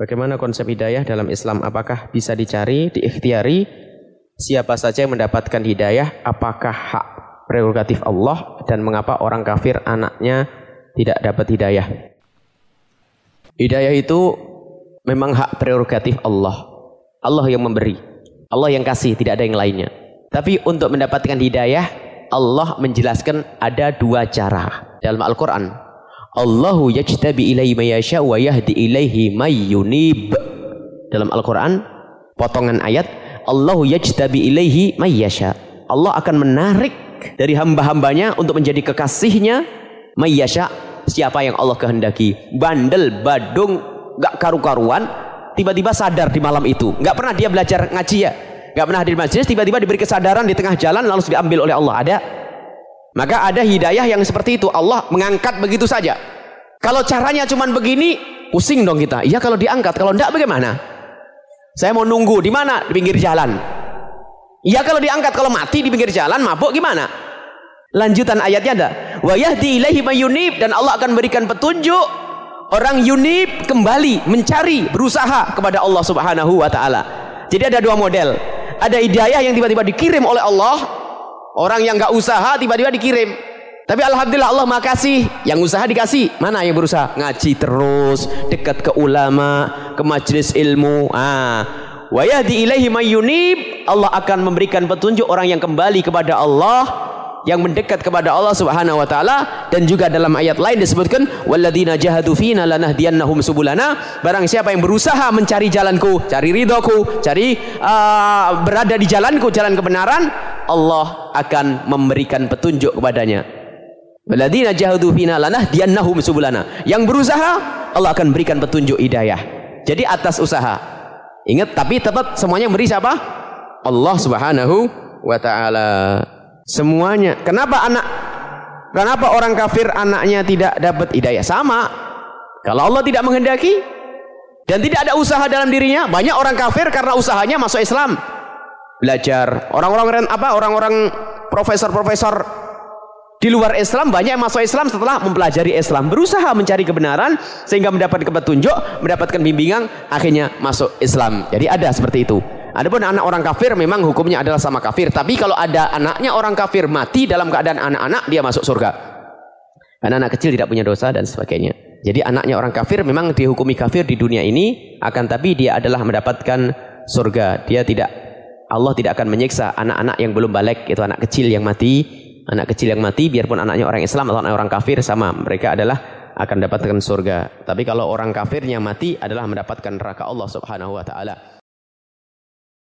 Bagaimana konsep hidayah dalam Islam? Apakah bisa dicari, diikhtiari? Siapa saja yang mendapatkan hidayah? Apakah hak prerogatif Allah? Dan mengapa orang kafir anaknya tidak dapat hidayah? Hidayah itu memang hak prerogatif Allah. Allah yang memberi. Allah yang kasih, tidak ada yang lainnya. Tapi untuk mendapatkan hidayah, Allah menjelaskan ada dua cara dalam Al-Quran. Allahu yajtabi ilaihi may yasha wa yahdi ilaihi may yunib. Dalam Al-Qur'an potongan ayat Allahu yajtabi ilaihi may yasha. Allah akan menarik dari hamba-hambanya untuk menjadi kekasihnya may yasha siapa yang Allah kehendaki. Bandel, badung, gak karu-karuan, tiba-tiba sadar di malam itu. Gak pernah dia belajar ngaji ya. Gak pernah hadir majelis, tiba-tiba diberi kesadaran di tengah jalan lalu diambil oleh Allah. Ada? Maka ada hidayah yang seperti itu. Allah mengangkat begitu saja. Kalau caranya cuma begini, pusing dong kita. Iya kalau diangkat, kalau enggak bagaimana? Saya mau nunggu di mana? Di pinggir jalan. Iya kalau diangkat, kalau mati di pinggir jalan, mabuk gimana? Lanjutan ayatnya ada. Wa yahdi ilaihi mayunib dan Allah akan berikan petunjuk orang yunib kembali mencari berusaha kepada Allah Subhanahu wa taala. Jadi ada dua model. Ada hidayah yang tiba-tiba dikirim oleh Allah Orang yang nggak usaha tiba-tiba dikirim. Tapi alhamdulillah Allah makasih. Yang usaha dikasih. Mana yang berusaha? Ngaji terus, dekat ke ulama, ke majelis ilmu. Ah. Wa yahdi ilaihi. Allah akan memberikan petunjuk orang yang kembali kepada Allah yang mendekat kepada Allah Subhanahu wa taala dan juga dalam ayat lain disebutkan walladzina jahadu fina lanahdiyannahum subulana barang siapa yang berusaha mencari jalanku cari ridhoku cari uh, berada di jalanku jalan kebenaran Allah akan memberikan petunjuk kepadanya walladzina jahadu fina lanahdiyannahum subulana yang berusaha Allah akan berikan petunjuk hidayah jadi atas usaha ingat tapi tetap semuanya beri siapa Allah Subhanahu wa taala Semuanya. Kenapa anak Kenapa orang kafir anaknya tidak dapat hidayah? Sama. Kalau Allah tidak menghendaki dan tidak ada usaha dalam dirinya, banyak orang kafir karena usahanya masuk Islam. Belajar. Orang-orang apa? Orang-orang profesor-profesor di luar Islam banyak yang masuk Islam setelah mempelajari Islam, berusaha mencari kebenaran sehingga mendapatkan petunjuk, mendapatkan bimbingan, akhirnya masuk Islam. Jadi ada seperti itu. Adapun anak orang kafir memang hukumnya adalah sama kafir. Tapi kalau ada anaknya orang kafir mati dalam keadaan anak-anak, dia masuk surga. Karena anak kecil tidak punya dosa dan sebagainya. Jadi anaknya orang kafir memang dihukumi kafir di dunia ini, akan tapi dia adalah mendapatkan surga. Dia tidak Allah tidak akan menyiksa anak-anak yang belum balik, itu anak kecil yang mati. Anak kecil yang mati, biarpun anaknya orang Islam atau anak orang kafir sama, mereka adalah akan mendapatkan surga. Tapi kalau orang kafirnya mati adalah mendapatkan neraka Allah Subhanahu wa taala.